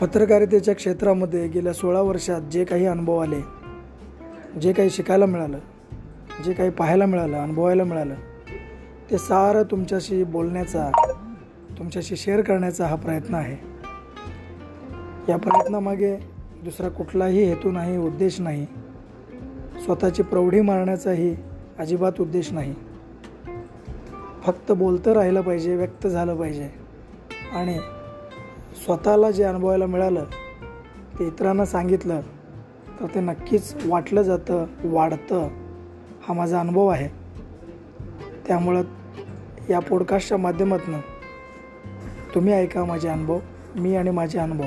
पत्रकारितेच्या क्षेत्रामध्ये गेल्या सोळा वर्षात जे काही अनुभव आले जे काही शिकायला मिळालं जे काही पाहायला मिळालं अनुभवायला मिळालं ते सारं तुमच्याशी बोलण्याचा तुमच्याशी शेअर करण्याचा हा प्रयत्न आहे. या प्रयत्नामागे दुसरा कुठलाही हेतू नाही उद्देश नाही. स्वतःची प्रौढी मारण्याचाही अजिबात उद्देश नाही. फक्त बोलतं राहिलं पाहिजे व्यक्त झालं पाहिजे. आणि स्वतःला जे अनुभवायला मिळालं ते इतरांना सांगितलं तर ते नक्कीच वाटलं जातं वाढतं. हा माझा अनुभव आहे. त्यामुळं या पॉडकास्टच्या माध्यमातून तुम्ही ऐका माझे अनुभव मी आणि माझे अनुभव.